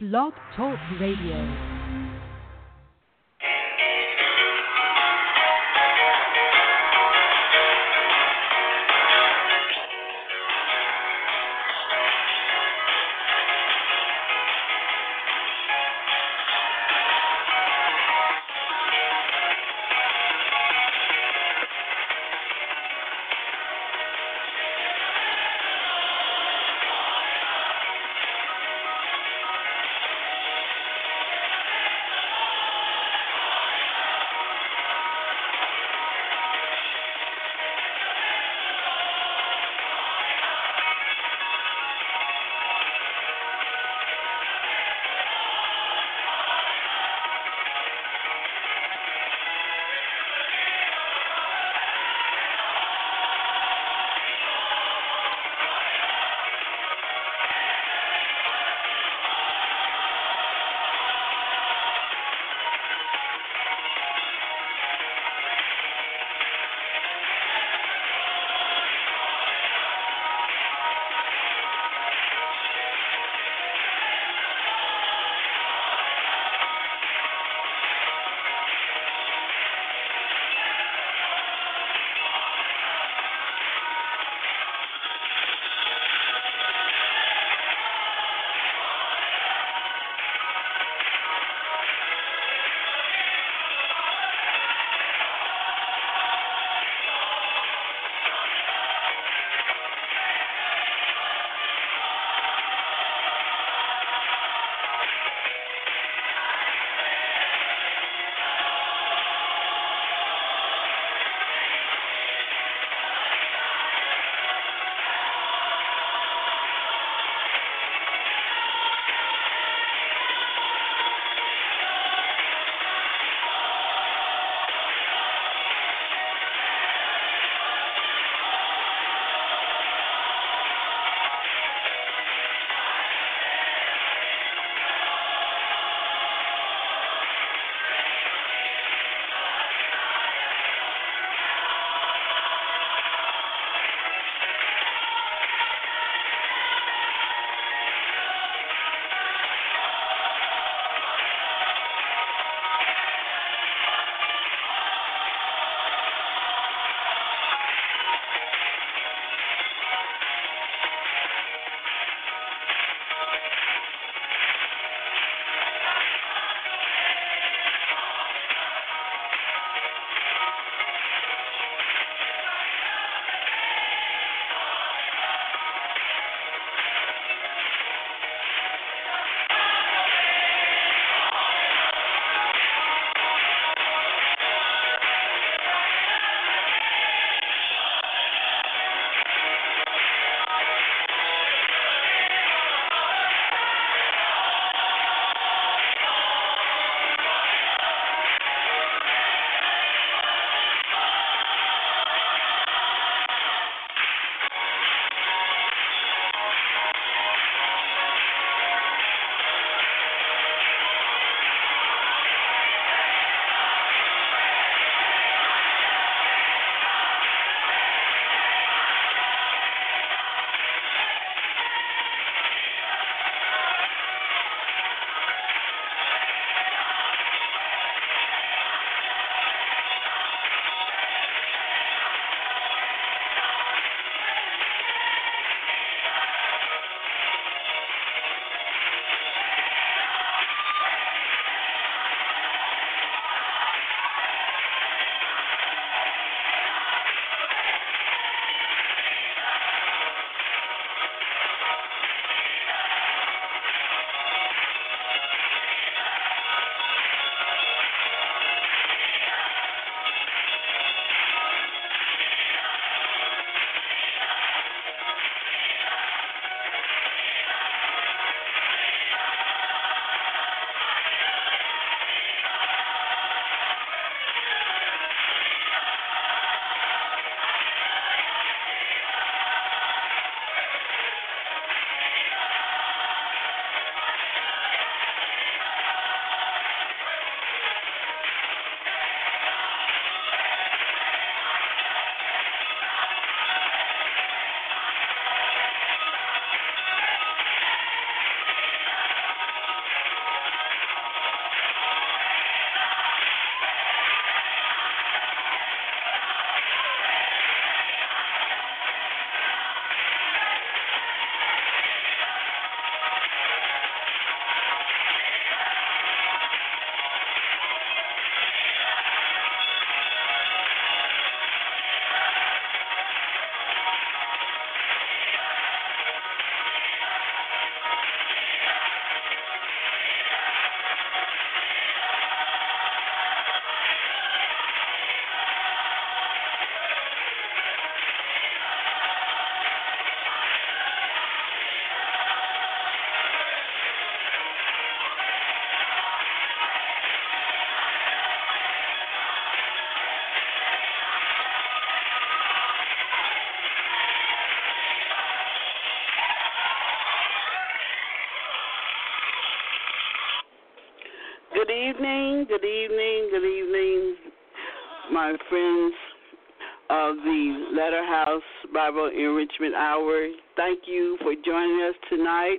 Blog Talk Radio. Evening, good evening, good evening, my friends of the Latter House Bible Enrichment Hour. Thank you for joining us tonight.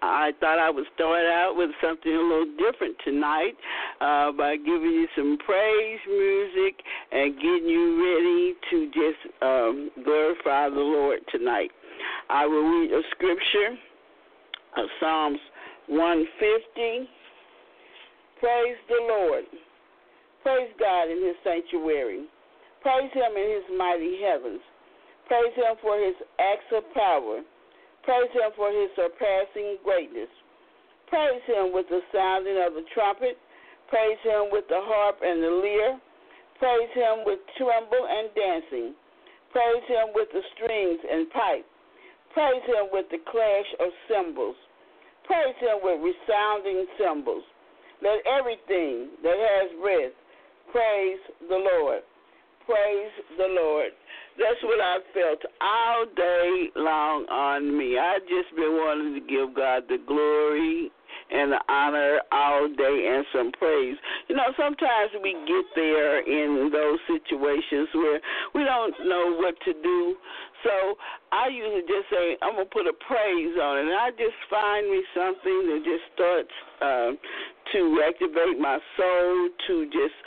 I thought I would start out with something a little different tonight uh, by giving you some praise music and getting you ready to just um, glorify the Lord tonight. I will read a scripture of Psalms 150. Praise the Lord. Praise God in his sanctuary. Praise him in his mighty heavens. Praise him for his acts of power. Praise him for his surpassing greatness. Praise him with the sounding of the trumpet. Praise him with the harp and the lyre. Praise him with tremble and dancing. Praise him with the strings and pipe. Praise him with the clash of cymbals. Praise him with resounding cymbals. Let everything that has breath praise the Lord. Praise the Lord. That's what I felt all day long on me. I just been wanting to give God the glory and the honor all day and some praise. You know, sometimes we get there in those situations where we don't know what to do. So I usually just say, I'm to put a praise on it. And I just find me something that just starts uh, to activate my soul, to just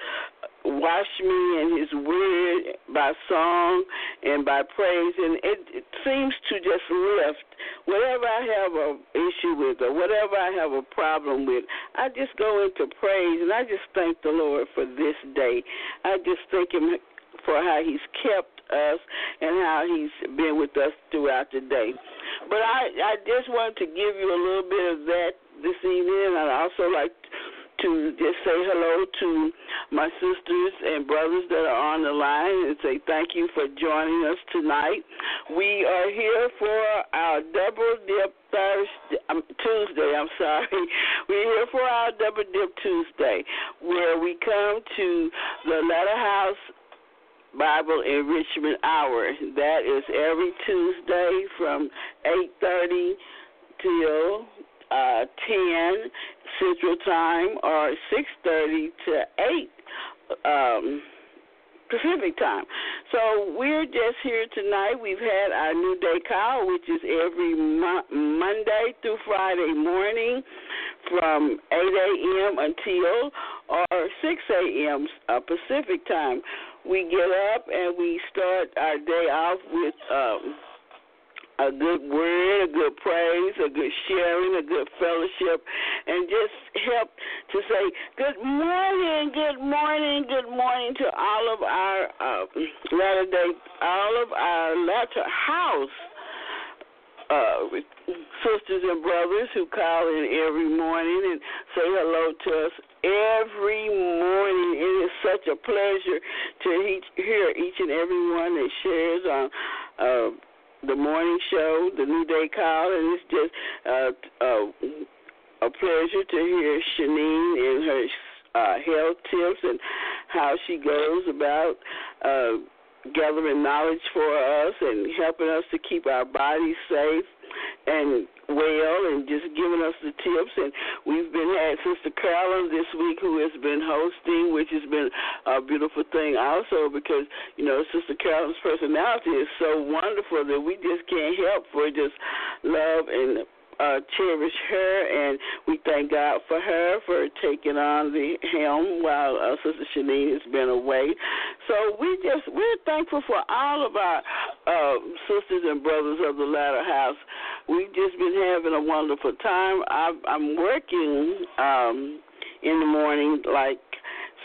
wash me in his word by song and by praise. And it, it seems to just lift. Whatever I have a issue with or whatever I have a problem with I just go into praise. And I just thank the Lord for this day. I just thank him for how he's kept us and how he's been with us throughout the day but I I just wanted to give you a little bit of that this evening and I also like to just say hello to my sisters and brothers that are on the line and say thank you for joining us tonight. We are here for our double dip Thursday, um, Tuesday. I'm sorry. We're here for our double dip Tuesday, where we come to the Latter House Bible Enrichment Hour. That is every Tuesday from 8:30 till uh, 10 Central Time or 6:30 to 8 um, Pacific Time. So we're just here tonight. We've had our New Day Call, which is every mo- Monday through Friday morning from 8 a.m. until or 6 a.m. Uh, Pacific Time. We get up and we start our day off with. Um, a good word, a good praise, a good sharing, a good fellowship, and just help to say good morning, good morning, good morning to all of our uh, latter day, all of our latter house uh, sisters and brothers who call in every morning and say hello to us every morning. It is such a pleasure to hear each and every one that shares on. Uh, the morning show, the New Day Call, and it's just uh, uh, a pleasure to hear Shanine and her uh, health tips and how she goes about uh, gathering knowledge for us and helping us to keep our bodies safe and well and just giving us the tips. And we've been had Sister Carolyn this week who has been hosting, which has been a beautiful thing also because, you know, Sister Carolyn's personality is so wonderful that we just can't help but just love and uh, cherish her, and we thank God for her for taking on the helm while uh, Sister Shanine has been away. So we just we're thankful for all of our uh, sisters and brothers of the Latter House. We've just been having a wonderful time. i I'm working um, in the morning like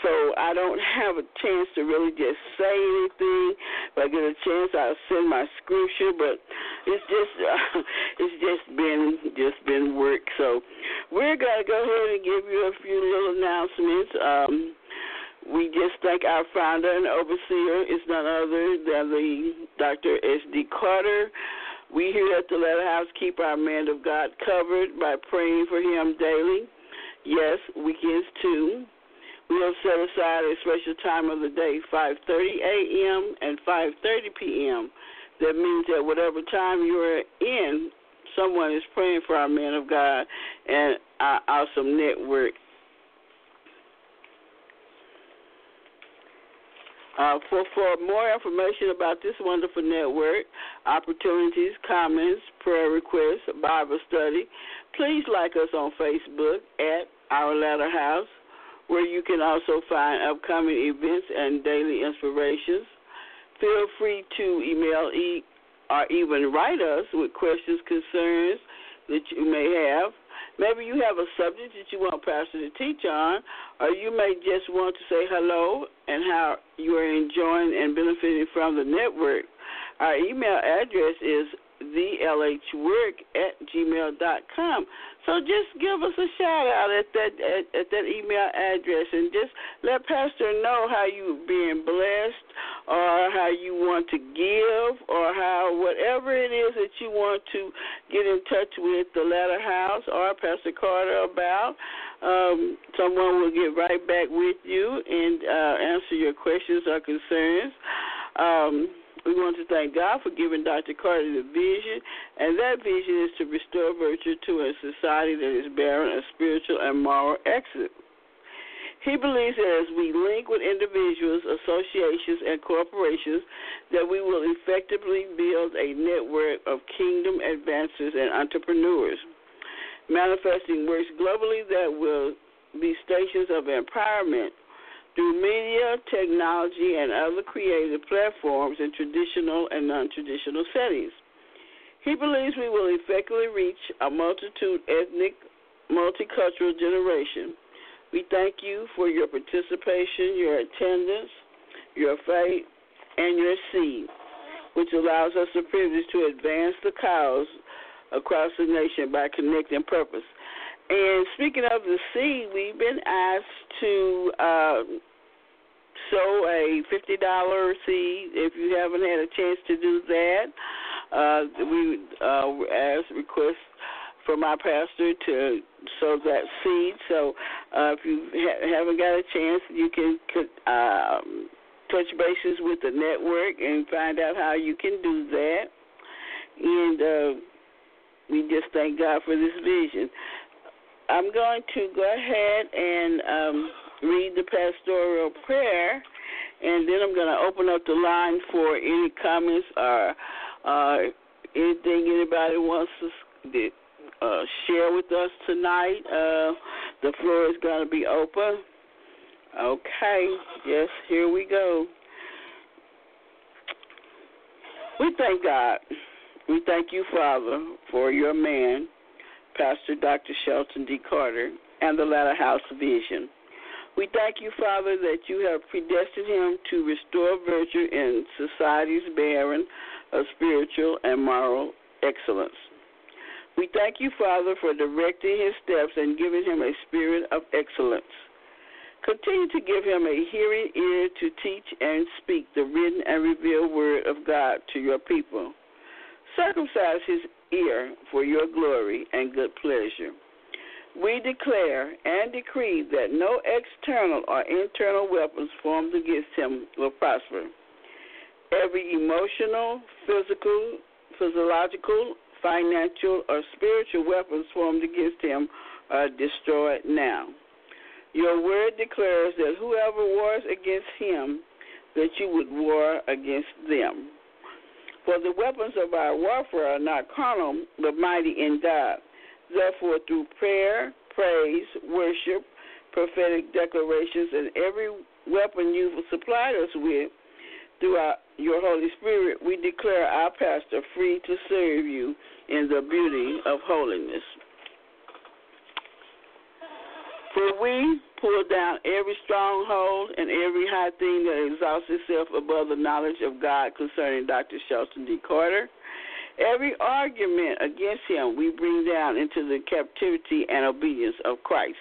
so I don't have a chance to really just say anything. If I get a chance, I'll send my scripture. But it's just uh, it's just been just been work. So we're gonna go ahead and give you a few little announcements. Um, we just thank our founder and overseer is none other than the Dr. S.D. Carter. We here at the Latter House keep our man of God covered by praying for him daily. Yes, weekends too. We'll set aside a special time of the day, 5:30 a.m. and 5:30 p.m. That means that whatever time you're in, someone is praying for our men of God and our awesome network. Uh, for, for more information about this wonderful network, opportunities, comments, prayer requests, Bible study, please like us on Facebook at Our Latter House, where you can also find upcoming events and daily inspirations. Feel free to email e- or even write us with questions, concerns that you may have. Maybe you have a subject that you want Pastor to teach on, or you may just want to say hello and how you are enjoying and benefiting from the network. Our email address is thelhwork at gmail.com. So just give us a shout out at that at, at that email address and just let Pastor know how you're being blessed or how you want to give or how whatever it is that you want to get in touch with the Latter House or Pastor Carter about. Um, someone will get right back with you and uh, answer your questions or concerns. Um, we want to thank God for giving Dr. Carter the vision, and that vision is to restore virtue to a society that is barren of spiritual and moral excellence. He believes that as we link with individuals, associations, and corporations, that we will effectively build a network of kingdom advancers and entrepreneurs, manifesting works globally that will be stations of empowerment through media, technology, and other creative platforms in traditional and non traditional settings. He believes we will effectively reach a multitude ethnic, multicultural generation. We thank you for your participation, your attendance, your faith, and your seed, which allows us the privilege to advance the cause across the nation by connecting purpose. And speaking of the seed, we've been asked to uh, sow a fifty dollar seed. If you haven't had a chance to do that, uh, we uh, ask request for my pastor to sow that seed. So uh, if you ha- haven't got a chance, you can um, touch bases with the network and find out how you can do that. And uh, we just thank God for this vision. I'm going to go ahead and um, read the pastoral prayer, and then I'm going to open up the line for any comments or uh, anything anybody wants to uh, share with us tonight. Uh, the floor is going to be open. Okay, yes, here we go. We thank God. We thank you, Father, for your man, Pastor Dr. Shelton D. Carter, and the Latter House Vision. We thank you, Father, that you have predestined him to restore virtue in society's barren of spiritual and moral excellence. We thank you, Father, for directing his steps and giving him a spirit of excellence. Continue to give him a hearing ear to teach and speak the written and revealed word of God to your people. Circumcise his ear for your glory and good pleasure. We declare and decree that no external or internal weapons formed against him will prosper. Every emotional, physical, physiological, financial, or spiritual weapons formed against him are destroyed now. Your word declares that whoever wars against him, that you would war against them. For the weapons of our warfare are not carnal, but mighty in God. Therefore, through prayer, praise, worship, prophetic declarations, and every weapon you've supplied us with through our, your Holy Spirit, we declare our pastor free to serve you in the beauty of holiness. For we pull down every stronghold and every high thing that exalts itself above the knowledge of God concerning Dr. Shelton D. Carter. Every argument against him we bring down into the captivity and obedience of Christ.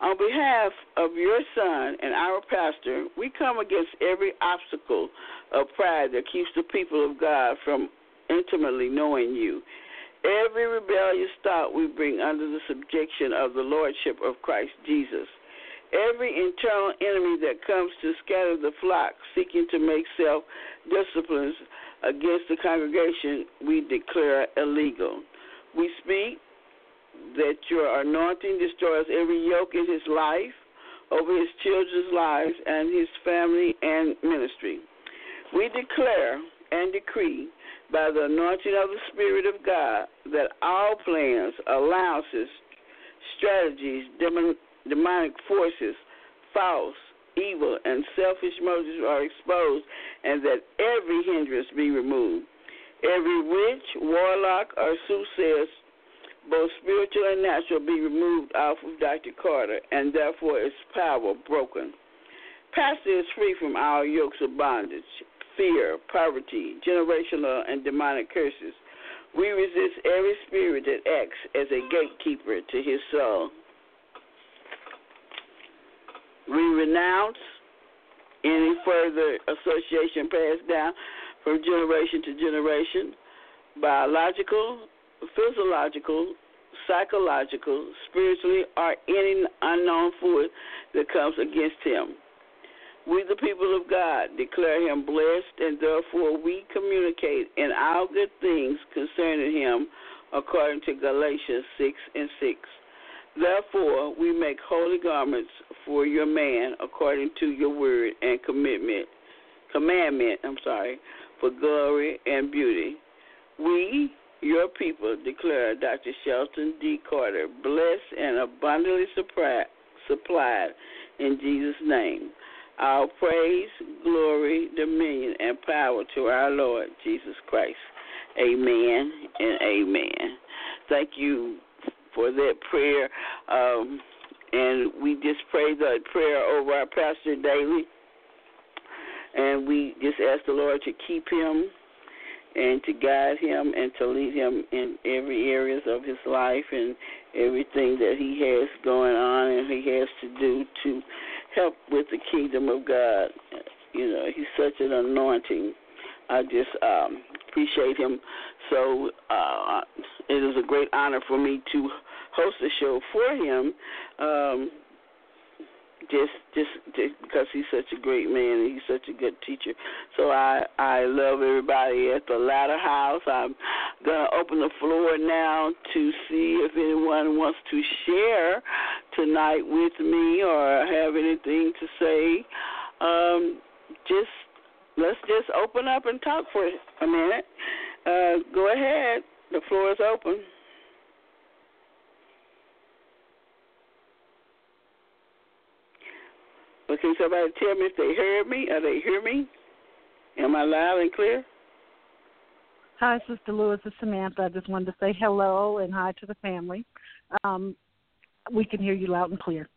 On behalf of your son and our pastor, we come against every obstacle of pride that keeps the people of God from intimately knowing you. Every rebellious thought we bring under the subjection of the Lordship of Christ Jesus every internal enemy that comes to scatter the flock, seeking to make self disciplines against the congregation, we declare illegal. We speak that your anointing destroys every yoke in his life, over his children's lives and his family and ministry. We declare and decree by the anointing of the Spirit of God that all plans, allowances, strategies, demonic forces, false, evil, and selfish motives are exposed, and that every hindrance be removed. Every witch, warlock, or soothsayer, both spiritual and natural, be removed off of Dr. Carter, and therefore its power broken. Pastor is free from all yokes of bondage, fear, poverty, generational and demonic curses. We resist every spirit that acts as a gatekeeper to his soul. We renounce any further association passed down from generation to generation, biological, physiological, psychological, spiritually, or any unknown force that comes against him. We, the people of God, declare him blessed, and therefore we communicate in all good things concerning him, according to Galatians 6 and 6. Therefore, we make holy garments for your man, according to your word and commitment, commandment. I'm sorry, for glory and beauty. We, your people, declare Dr. Shelton D. Carter blessed and abundantly supplied in Jesus' name. Our praise, glory, dominion, and power to our Lord Jesus Christ. Amen and amen. Thank you for that prayer. Um, and we just pray the prayer over our pastor daily. And we just ask the Lord to keep him and to guide him and to lead him in every areas of his life and everything that he has going on and he has to do to help with the kingdom of God. You know, he's such an anointing. I just um, appreciate him. So uh, it is a great honor for me to host a show for him. Um, just just just because he's such a great man and he's such a good teacher. So I I love everybody at the Latter House. I'm gonna open the floor now to see if anyone wants to share tonight with me or have anything to say. Um, just let's just open up and talk for a minute. Uh, go ahead. The floor is open. But can somebody tell me if they heard me? Are they hear me? Am I loud and clear? Hi, Sister Lewis. It's Samantha. I just wanted to say hello and hi to the family. Um, we can hear you loud and clear.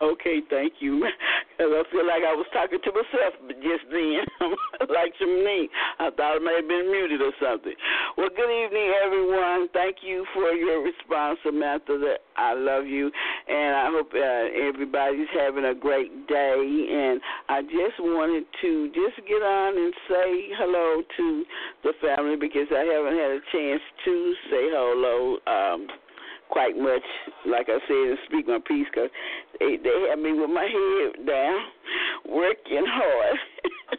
Okay, thank you. Because I feel like I was talking to myself just then, like to me. I thought I may have been muted or something. Well, good evening, everyone. Thank you for your response, Samantha. That I love you, and I hope uh, everybody's having a great day. And I just wanted to just get on and say hello to the family because I haven't had a chance to say hello. Um, quite much, like I said, speak my piece because they, they had me with my head down, working hard.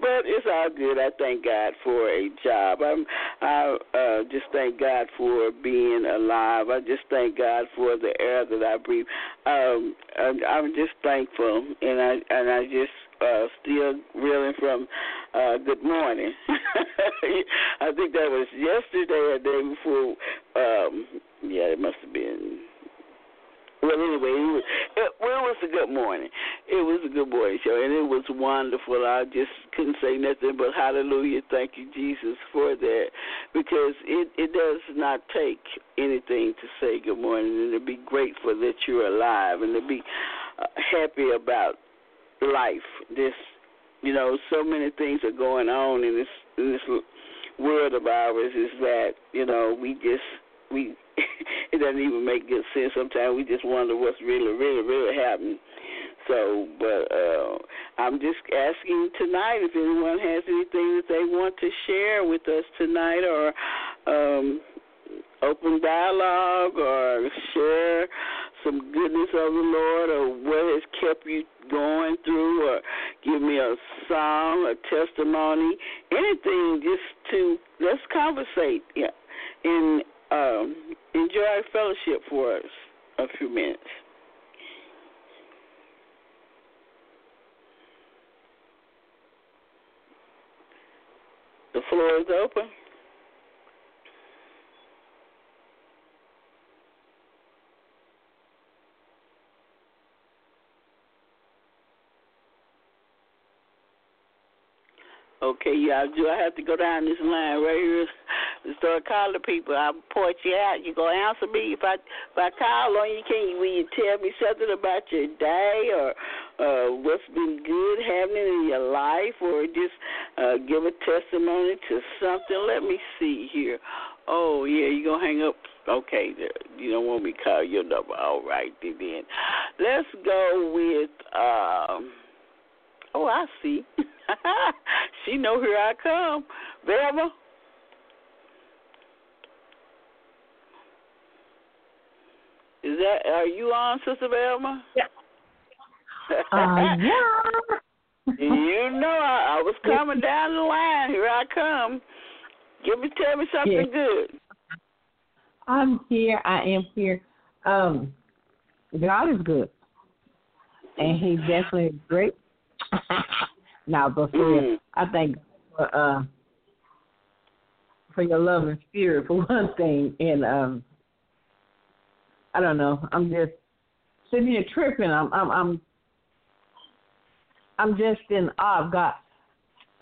but it's all good. I thank God for a job. I'm, I uh, just thank God for being alive. I just thank God for the air that I breathe. Um, I'm, I'm just thankful, and I and I just uh, still reeling from uh, Good Morning. I think that was yesterday or day before. Um, yeah, it must have been. Well, anyway, it was, it, well, it was a good morning. It was a good morning show, and it was wonderful. I just couldn't say nothing but hallelujah, thank you, Jesus, for that, because it it does not take anything to say good morning, and to be grateful that you're alive, and to be uh, happy about life. This, you know, so many things are going on in this in this world of ours. Is that you know we just we it doesn't even make good sense. Sometimes we just wonder what's really, really, really happening. So, but uh, I'm just asking tonight if anyone has anything that they want to share with us tonight, or um, open dialogue, or share some goodness of the Lord or what has kept you going through or give me a song, a testimony, anything just to let's conversate yeah, and um, enjoy fellowship for us a few minutes. The floor is open. Okay, yeah, do I have to go down this line right here and start calling people? I'll point you out. You gonna answer me if I if I call on you? Can you will you tell me something about your day or uh, what's been good happening in your life, or just uh, give a testimony to something? Let me see here. Oh yeah, you gonna hang up? Okay, you don't want me to call your number. All right, then. Let's go with. Um, oh, I see. she know here I come. Velma. Is that are you on, Sister Velma? Yeah. Uh, yeah. you know I, I was coming down the line. Here I come. Give me tell me something yes. good. I'm here. I am here. Um, God is good, and He's definitely great. Now, but for mm. I think for uh for your love and spirit for one thing, and um I don't know, I'm just sitting here tripping. I'm I'm I'm I'm just in awe of God.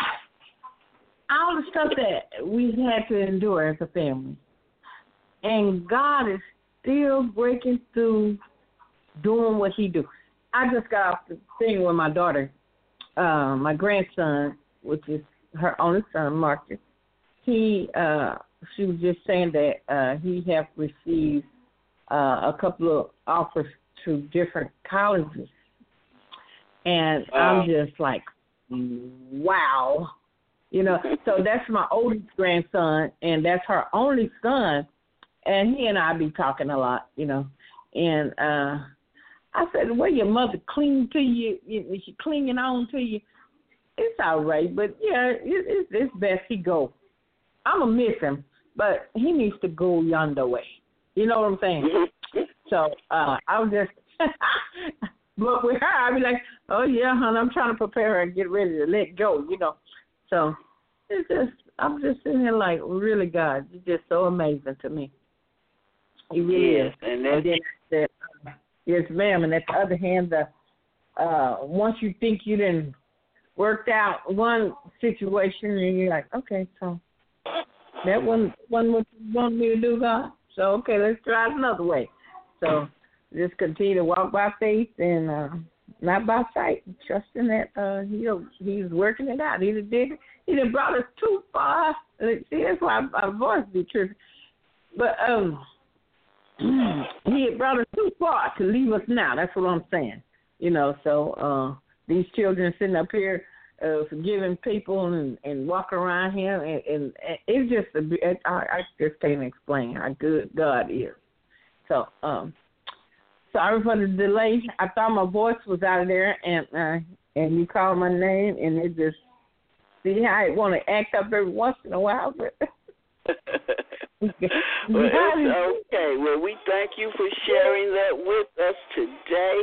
All the stuff that we had to endure as a family. And God is still breaking through doing what he do. I just got off the thing with my daughter uh, my grandson, which is her only son, Marcus, he uh, she was just saying that uh, he have received uh, a couple of offers to different colleges, and wow. I'm just like, wow, you know. so that's my oldest grandson, and that's her only son, and he and I be talking a lot, you know, and uh I said, the way your mother cling to you, you she clinging on to you, it's all right. But yeah, it, it's it's best he go. I'ma miss him, but he needs to go yonder way. You know what I'm saying? so uh I was just, but with her, I'd be like, oh yeah, hon, I'm trying to prepare her and get ready to let go. You know, so it's just I'm just sitting here like, really, God, you're just so amazing to me. He really yes, is. And, then, and then Yes, ma'am. And at the other hand, the uh, once you think you didn't worked out one situation, and you're like, okay, so that one one what you want me to do, God. So okay, let's try it another way. So just continue to walk by faith and uh, not by sight, trusting that uh, he'll he's working it out. He did he did brought us too far. See, that's why our voice be tripping. But um he had brought us too far to leave us now. That's what I'm saying. You know, so uh these children sitting up here uh forgiving people and and walking around here and, and, and it's just a it, I, just can't explain how good God is. So um sorry for the delay. I thought my voice was out of there and uh and you called my name and it just see how I want to act up every once in a while but well, it's okay. Well, we thank you for sharing that with us today,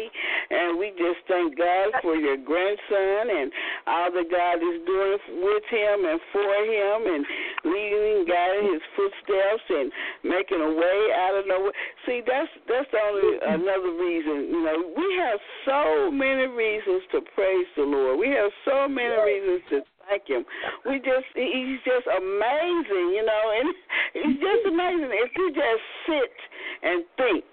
and we just thank God for your grandson and all that God is doing with him and for him, and leading, guiding his footsteps, and making a way out of nowhere. See, that's that's only another reason. You know, we have so many reasons to praise the Lord. We have so many reasons to thank him. We just he's just amazing, you know, and he's just amazing if you just sit and think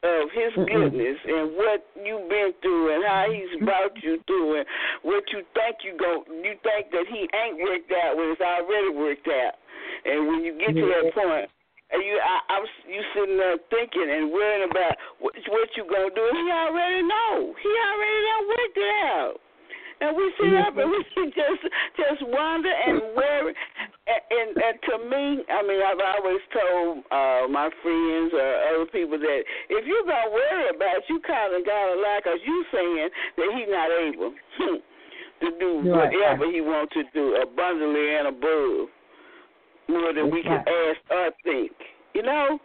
of his goodness and what you've been through and how he's brought you through and what you think you go you think that he ain't worked out when it's already worked out. And when you get to that point and you I, I was you sitting there thinking and worrying about what what you gonna do, he already know. He already done worked it out and we sit up and we just just wonder and worry. And, and, and to me, I mean, I've always told uh, my friends or other people that if you're gonna worry about, it, you kind of got a lie, cause you saying that he's not able to do whatever he wants to do abundantly and above more than we can ask or think. You know,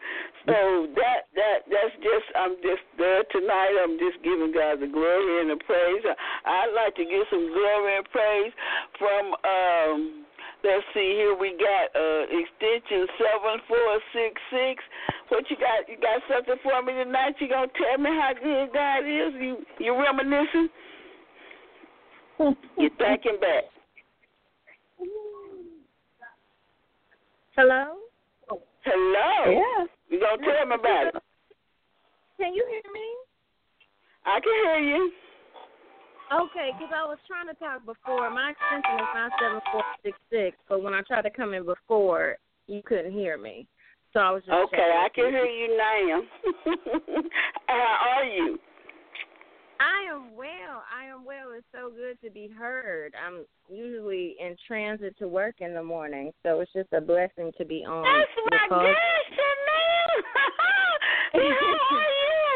so that that that's just I'm just there tonight. I'm just giving God the glory and the praise. I'd like to give some glory and praise from um Let's see here. We got uh extension seven four six six. What you got? You got something for me tonight? You gonna tell me how good God is? You you reminiscing? you thinking back? Hello. Hello. Yeah. You gonna tell me about it? Can you hear me? I can hear you. Okay, because I was trying to talk before. My extension is nine seven four six six, but when I tried to come in before, you couldn't hear me. So I was just Okay, I can you. hear you now. how are you? I am well. I am well. It's so good to be heard. I'm usually in transit to work in the morning, so it's just a blessing to be on. That's my because- guest, Chanel. How are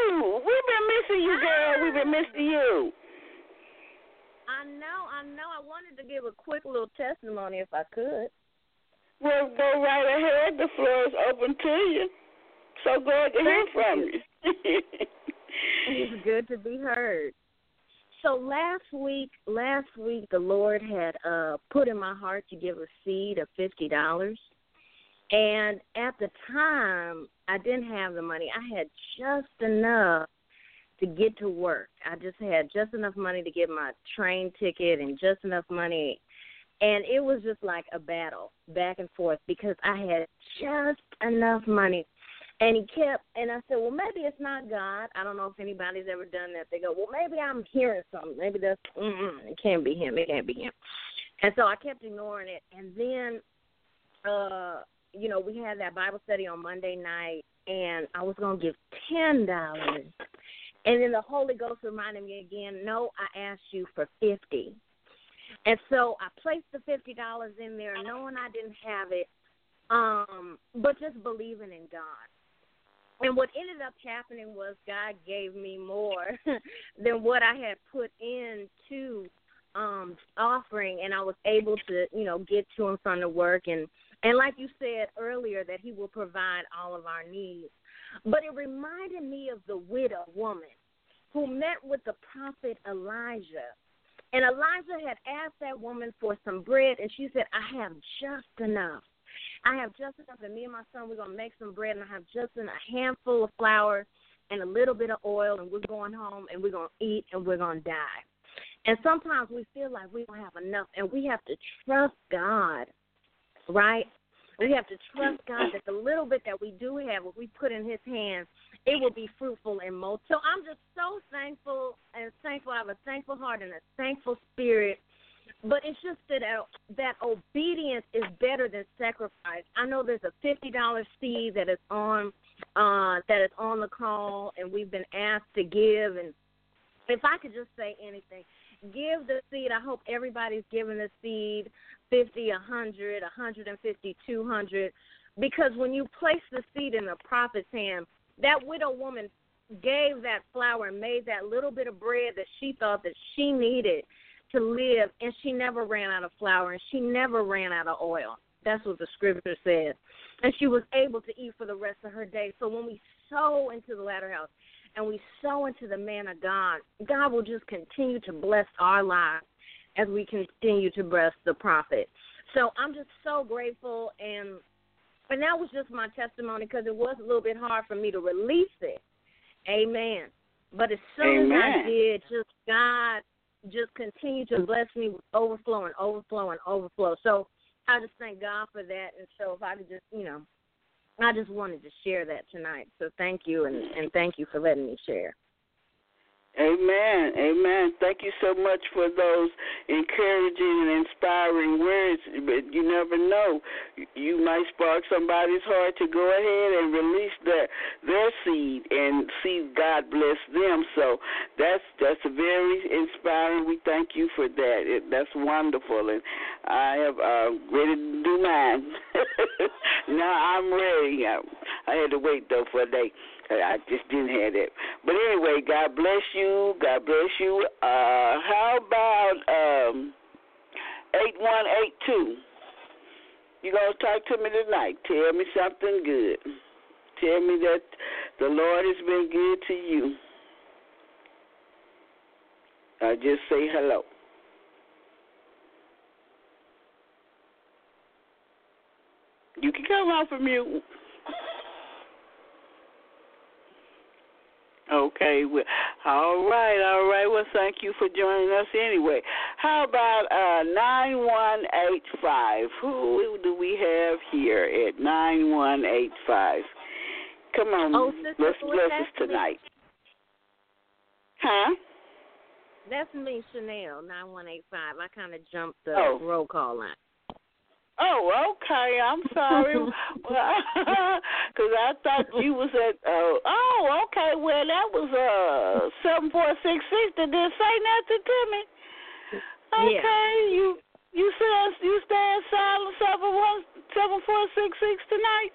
you? We've been missing you, girl. We've been missing you. I know, I know. I wanted to give a quick little testimony if I could. Well, go right ahead. The floor is open to you. So glad to hear from you. It's good to be heard. So last week, last week the Lord had uh put in my heart to give a seed of fifty dollars, and at the time I didn't have the money. I had just enough to get to work. I just had just enough money to get my train ticket and just enough money, and it was just like a battle back and forth because I had just enough money and he kept, and I said, well, maybe it's not God. I don't know if anybody's ever done that. They go, well, maybe I'm hearing something. Maybe that's, mm it can't be him. It can't be him. And so I kept ignoring it. And then, uh, you know, we had that Bible study on Monday night, and I was going to give $10. And then the Holy Ghost reminded me again, no, I asked you for 50 And so I placed the $50 in there knowing I didn't have it, um, but just believing in God. And what ended up happening was God gave me more than what I had put into um offering and I was able to, you know, get to and from the work and and like you said earlier that he will provide all of our needs. But it reminded me of the widow woman who met with the prophet Elijah. And Elijah had asked that woman for some bread and she said, I have just enough. I have just enough, and me and my son, we're to make some bread, and I have just a handful of flour and a little bit of oil, and we're going home, and we're to eat, and we're to die. And sometimes we feel like we don't have enough, and we have to trust God, right? We have to trust God that the little bit that we do have, what we put in His hands, it will be fruitful and most. So I'm just so thankful and thankful. I have a thankful heart and a thankful spirit but it's just that uh, that obedience is better than sacrifice. I know there's a fifty dollar seed that is on uh, that is on the call, and we've been asked to give. And if I could just say anything, give the seed. I hope everybody's giving the seed fifty, a hundred, a hundred and fifty, two hundred, because when you place the seed in the prophet's hand, that widow woman gave that flour and made that little bit of bread that she thought that she needed to live, and she never ran out of flour, and she never ran out of oil. That's what the scripture says. And she was able to eat for the rest of her day. So when we sow into the latter house and we sow into the man of God, God will just continue to bless our lives as we continue to bless the prophet. So I'm just so grateful and and that was just my testimony because it was a little bit hard for me to release it. Amen. But as soon as I did, just God just continue to bless me with overflow and overflow and overflow. So I just thank God for that. And so if I could just, you know, I just wanted to share that tonight. So thank you and, and thank you for letting me share. Amen. Amen. Thank you so much for those encouraging and inspiring words. But you never know. You might spark somebody's heart to go ahead and release their their seed and see God bless them. So that's that's very inspiring. We thank you for that. It, that's wonderful. And I have uh, ready to do mine. now I'm ready. I, I had to wait though for a day. I just didn't have that. But anyway, God bless you. God bless you. Uh, how about um, 8182? You going to talk to me tonight. Tell me something good. Tell me that the Lord has been good to you. I just say hello. You can come off of mute. Okay, well, all right, all right. Well, thank you for joining us anyway. How about uh, 9185? Who do we have here at 9185? Come on, oh, let's bless us tonight. Huh? That's me, Chanel, 9185. I kind of jumped the oh. roll call line. Oh, okay. I'm sorry. Because I thought you was at. Uh, oh, okay. Well, that was uh seven four six six. That didn't say nothing to me. Okay, yeah. you you said you stand silent seven one seven four six six tonight.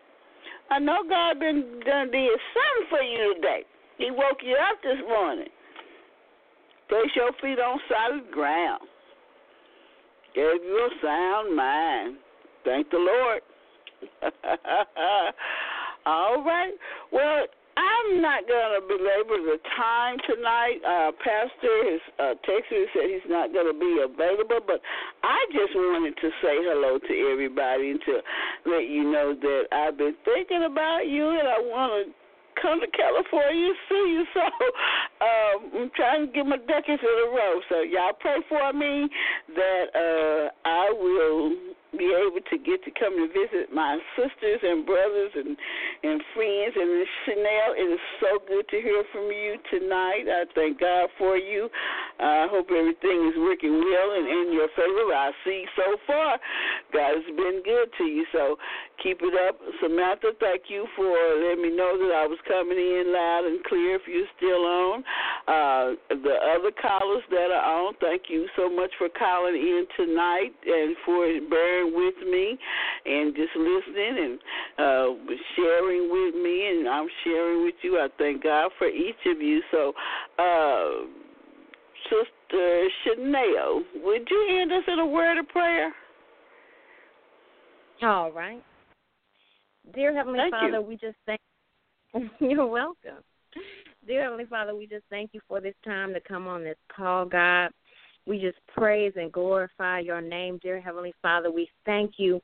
I know God been done did something for you today. He woke you up this morning. Place your feet on solid ground. Gave you a sound mind. Thank the Lord. All right. Well, I'm not going to belabor the time tonight. Uh, Pastor has uh, texted and said he's not going to be available, but I just wanted to say hello to everybody and to let you know that I've been thinking about you and I want to come to California to see you. So um, I'm trying to get my ducks in a row. So y'all pray for me that uh, I will be able to get to come to visit my sisters and brothers and and friends. And Chanel, it is so good to hear from you tonight. I thank God for you. I hope everything is working well and in your favor. I see so far God has been good to you. So keep it up, Samantha. Thank you for letting me know that I was coming in loud and clear. If you're still on, uh, the other callers that are on, thank you so much for calling in tonight and for bearing with me and just listening and uh, sharing with me, and I'm sharing with you. I thank God for each of you. So, uh, Sister Chanel, would you end us in a word of prayer? All right. Dear Heavenly thank Father, you. we just thank you're welcome. Dear Heavenly Father, we just thank you for this time to come on this call, God. We just praise and glorify your name, dear Heavenly Father. We thank you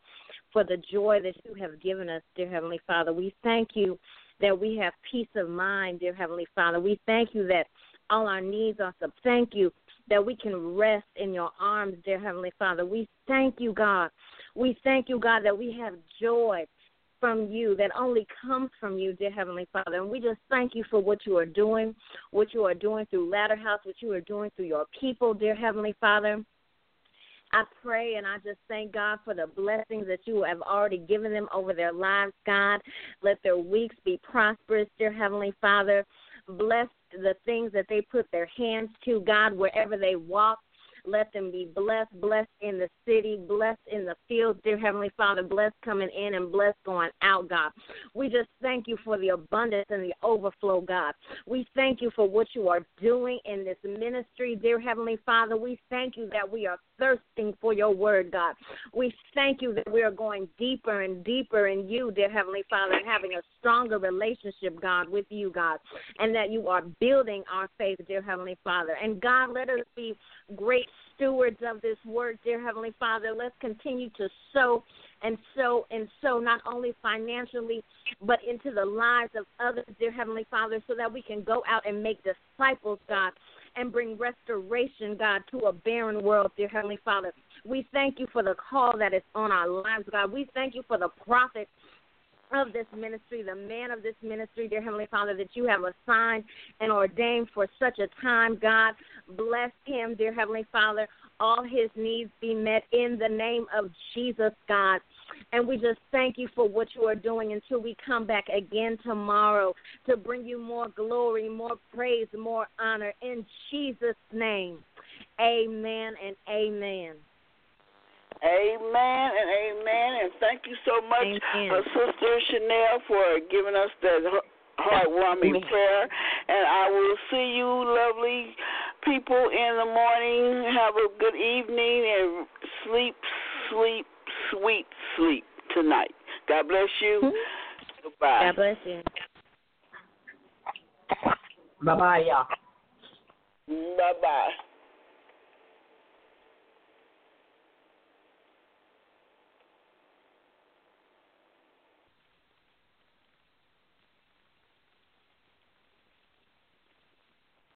for the joy that you have given us, dear Heavenly Father. We thank you that we have peace of mind, dear Heavenly Father. We thank you that all our needs are sub. Thank you that we can rest in your arms, dear Heavenly Father. We thank you, God. We thank you, God, that we have joy from you that only comes from you, dear Heavenly Father. And we just thank you for what you are doing, what you are doing through Latter House, what you are doing through your people, dear Heavenly Father. I pray and I just thank God for the blessings that you have already given them over their lives, God. Let their weeks be prosperous, dear Heavenly Father. Bless the things that they put their hands to, God, wherever they walk. Let them be blessed, blessed in the city, blessed in the field, dear Heavenly Father, blessed coming in and blessed going out, God. We just thank you for the abundance and the overflow, God. We thank you for what you are doing in this ministry, dear Heavenly Father. We thank you that we are thirsting for your word, God. We thank you that we are going deeper and deeper in you, dear Heavenly Father, and having a stronger relationship, God, with you, God, and that you are building our faith, dear Heavenly Father. And God, let us be great stewards of this word, dear Heavenly Father. Let's continue to sow and sow and sow, not only financially, but into the lives of others, dear Heavenly Father, so that we can go out and make disciples, God, and bring restoration, God, to a barren world, dear Heavenly Father. We thank you for the call that is on our lives, God. We thank you for the prophet of this ministry, the man of this ministry, dear Heavenly Father, that you have assigned and ordained for such a time, God. Bless him, dear Heavenly Father. All his needs be met in the name of Jesus, God. And we just thank you for what you are doing until we come back again tomorrow to bring you more glory, more praise, more honor. In Jesus' name, amen and amen. Amen and amen. And thank you so much, uh, Sister Chanel, for giving us that heartwarming prayer. And I will see you, lovely people, in the morning. Have a good evening and sleep, sleep, sweet sleep tonight. God bless you. Mm-hmm. Goodbye. God bless you. Bye bye, y'all. Bye bye.